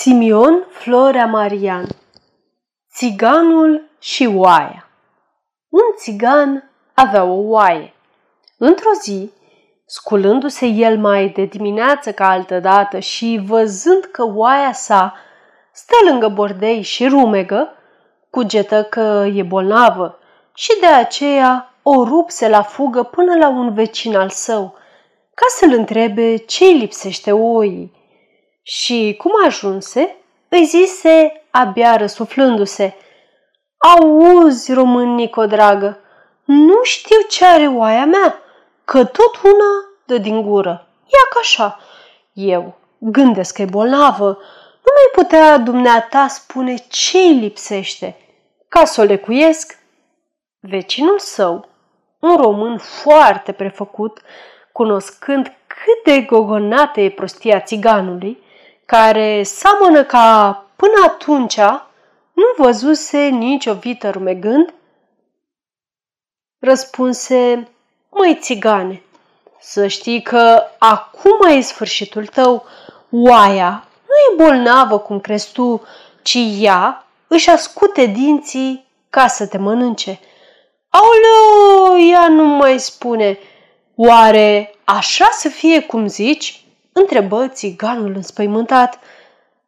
Simion Florea Marian Țiganul și oaia Un țigan avea o oaie. Într-o zi, sculându-se el mai de dimineață ca altă dată și văzând că oaia sa stă lângă bordei și rumegă, cugetă că e bolnavă și de aceea o rupse la fugă până la un vecin al său, ca să-l întrebe ce îi lipsește oii și cum ajunse, îi zise, abia răsuflându-se, Auzi, românico dragă, nu știu ce are oaia mea, că tot una dă din gură. Ia ca așa. Eu gândesc că e bolnavă, nu mai putea dumneata spune ce îi lipsește. Ca să o lecuiesc, vecinul său, un român foarte prefăcut, cunoscând cât de gogonată e prostia țiganului, care seamănă ca până atunci nu văzuse nicio vită rumegând? Răspunse, măi țigane, să știi că acum e sfârșitul tău, oaia nu e bolnavă cum crezi tu, ci ea își ascute dinții ca să te mănânce. Aoleu, ea nu mai spune, oare așa să fie cum zici? Întrebă țiganul înspăimântat.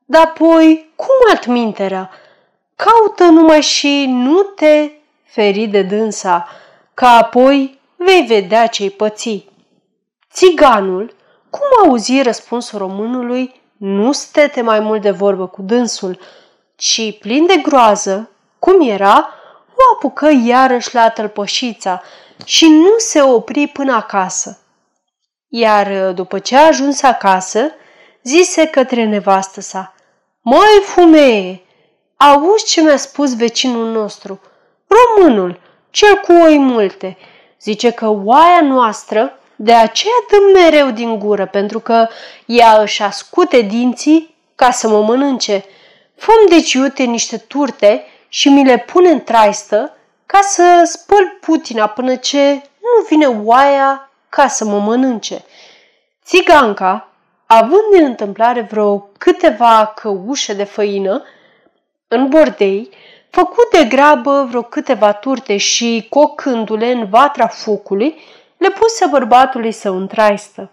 Dar apoi, cum altminterea? Caută numai și nu te feri de dânsa, ca apoi vei vedea ce-i păți. Țiganul, cum auzi răspunsul românului, nu stete mai mult de vorbă cu dânsul, ci plin de groază, cum era, o apucă iarăși la tălpășița și nu se opri până acasă. Iar uh, după ce a ajuns acasă, zise către nevastă sa, Măi, fumeie, auzi ce mi-a spus vecinul nostru, românul, cel cu oi multe. Zice că oaia noastră de aceea dă mereu din gură, pentru că ea își ascute dinții ca să mă mănânce. Făm deci iute niște turte și mi le pune în traistă ca să spăl putina până ce nu vine oaia ca să mă mănânce. Țiganca, având din întâmplare vreo câteva căușe de făină, în bordei, făcut de grabă vreo câteva turte și, cocându-le în vatra focului, le puse bărbatului său în traistă.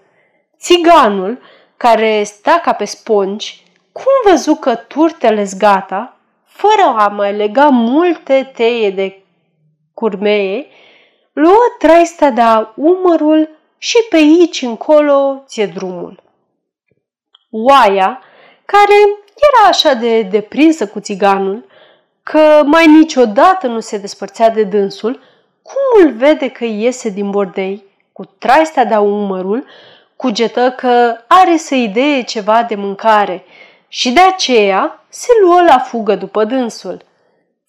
Țiganul, care sta ca pe spongi, cum văzu că turtele gata, fără a mai lega multe teie de curmeie, luă traista de umărul și pe aici încolo ție drumul. Oaia, care era așa de deprinsă cu țiganul, că mai niciodată nu se despărțea de dânsul, cum îl vede că iese din bordei, cu traista de umărul, cugetă că are să idee ceva de mâncare și de aceea se luă la fugă după dânsul.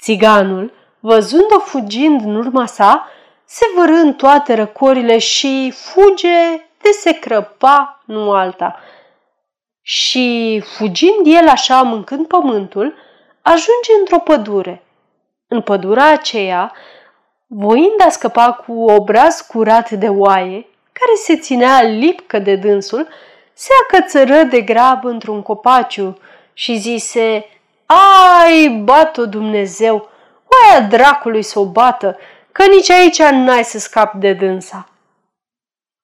Țiganul, văzând-o fugind în urma sa, se vărâ în toate răcorile și fuge de se crăpa, nu alta. Și, fugind el așa, mâncând pământul, ajunge într-o pădure. În pădura aceea, voind a scăpa cu obraz curat de oaie, care se ținea lipcă de dânsul, se acățără de grab într-un copaciu și zise, Ai, bat-o Dumnezeu, oaia dracului să o bată, că nici aici n-ai să scapi de dânsa.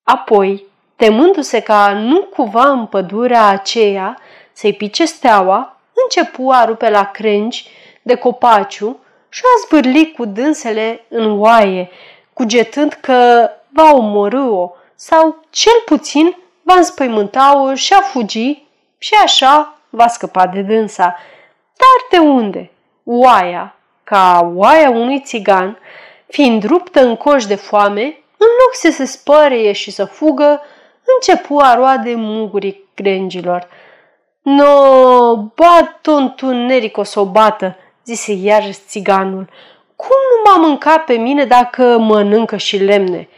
Apoi, temându-se ca nu cuva în pădurea aceea să-i pice steaua, începu a rupe la crengi de copaciu și a zvârli cu dânsele în oaie, cugetând că va omorâ-o sau cel puțin va înspăimânta-o și a fugi și așa va scăpa de dânsa. Dar de unde? Oaia, ca oaia unui țigan, fiind ruptă în coș de foame, în loc să se spăreie și să fugă, începu a roade mugurii crengilor. No, bat-o întuneric o să o bată, zise iarăși țiganul. Cum nu m-a mâncat pe mine dacă mănâncă și lemne?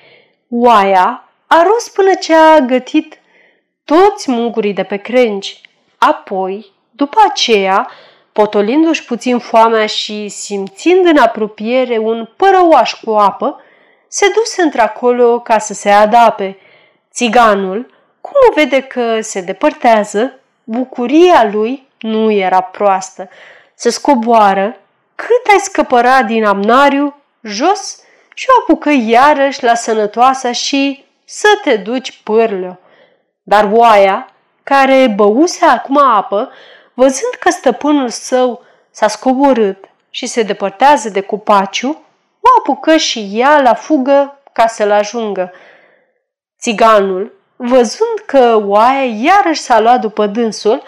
Oaia a rost până ce a gătit toți mugurii de pe crengi. Apoi, după aceea, Potolindu-și puțin foamea și simțind în apropiere un părăuaș cu apă, se duse într-acolo ca să se adape. Țiganul, cum o vede că se depărtează, bucuria lui nu era proastă. Se scoboară cât ai scăpăra din amnariu jos și o apucă iarăși la sănătoasa și să te duci pârleo. Dar oaia, care băuse acum apă, văzând că stăpânul său s-a scoborât și se depărtează de copaciu, o apucă și ea la fugă ca să-l ajungă. Țiganul, văzând că oaia iarăși s-a luat după dânsul,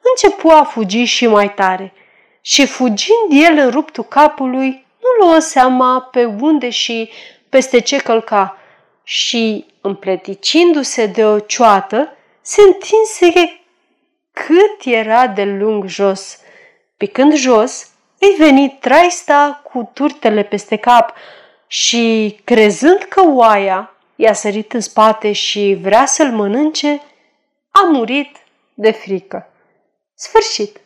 începu a fugi și mai tare. Și fugind el în ruptul capului, nu luă seama pe unde și peste ce călca și, împleticindu-se de o cioată, se întinse cât era de lung jos. Picând jos, îi veni traista cu turtele peste cap și, crezând că oaia i-a sărit în spate și vrea să-l mănânce, a murit de frică. Sfârșit.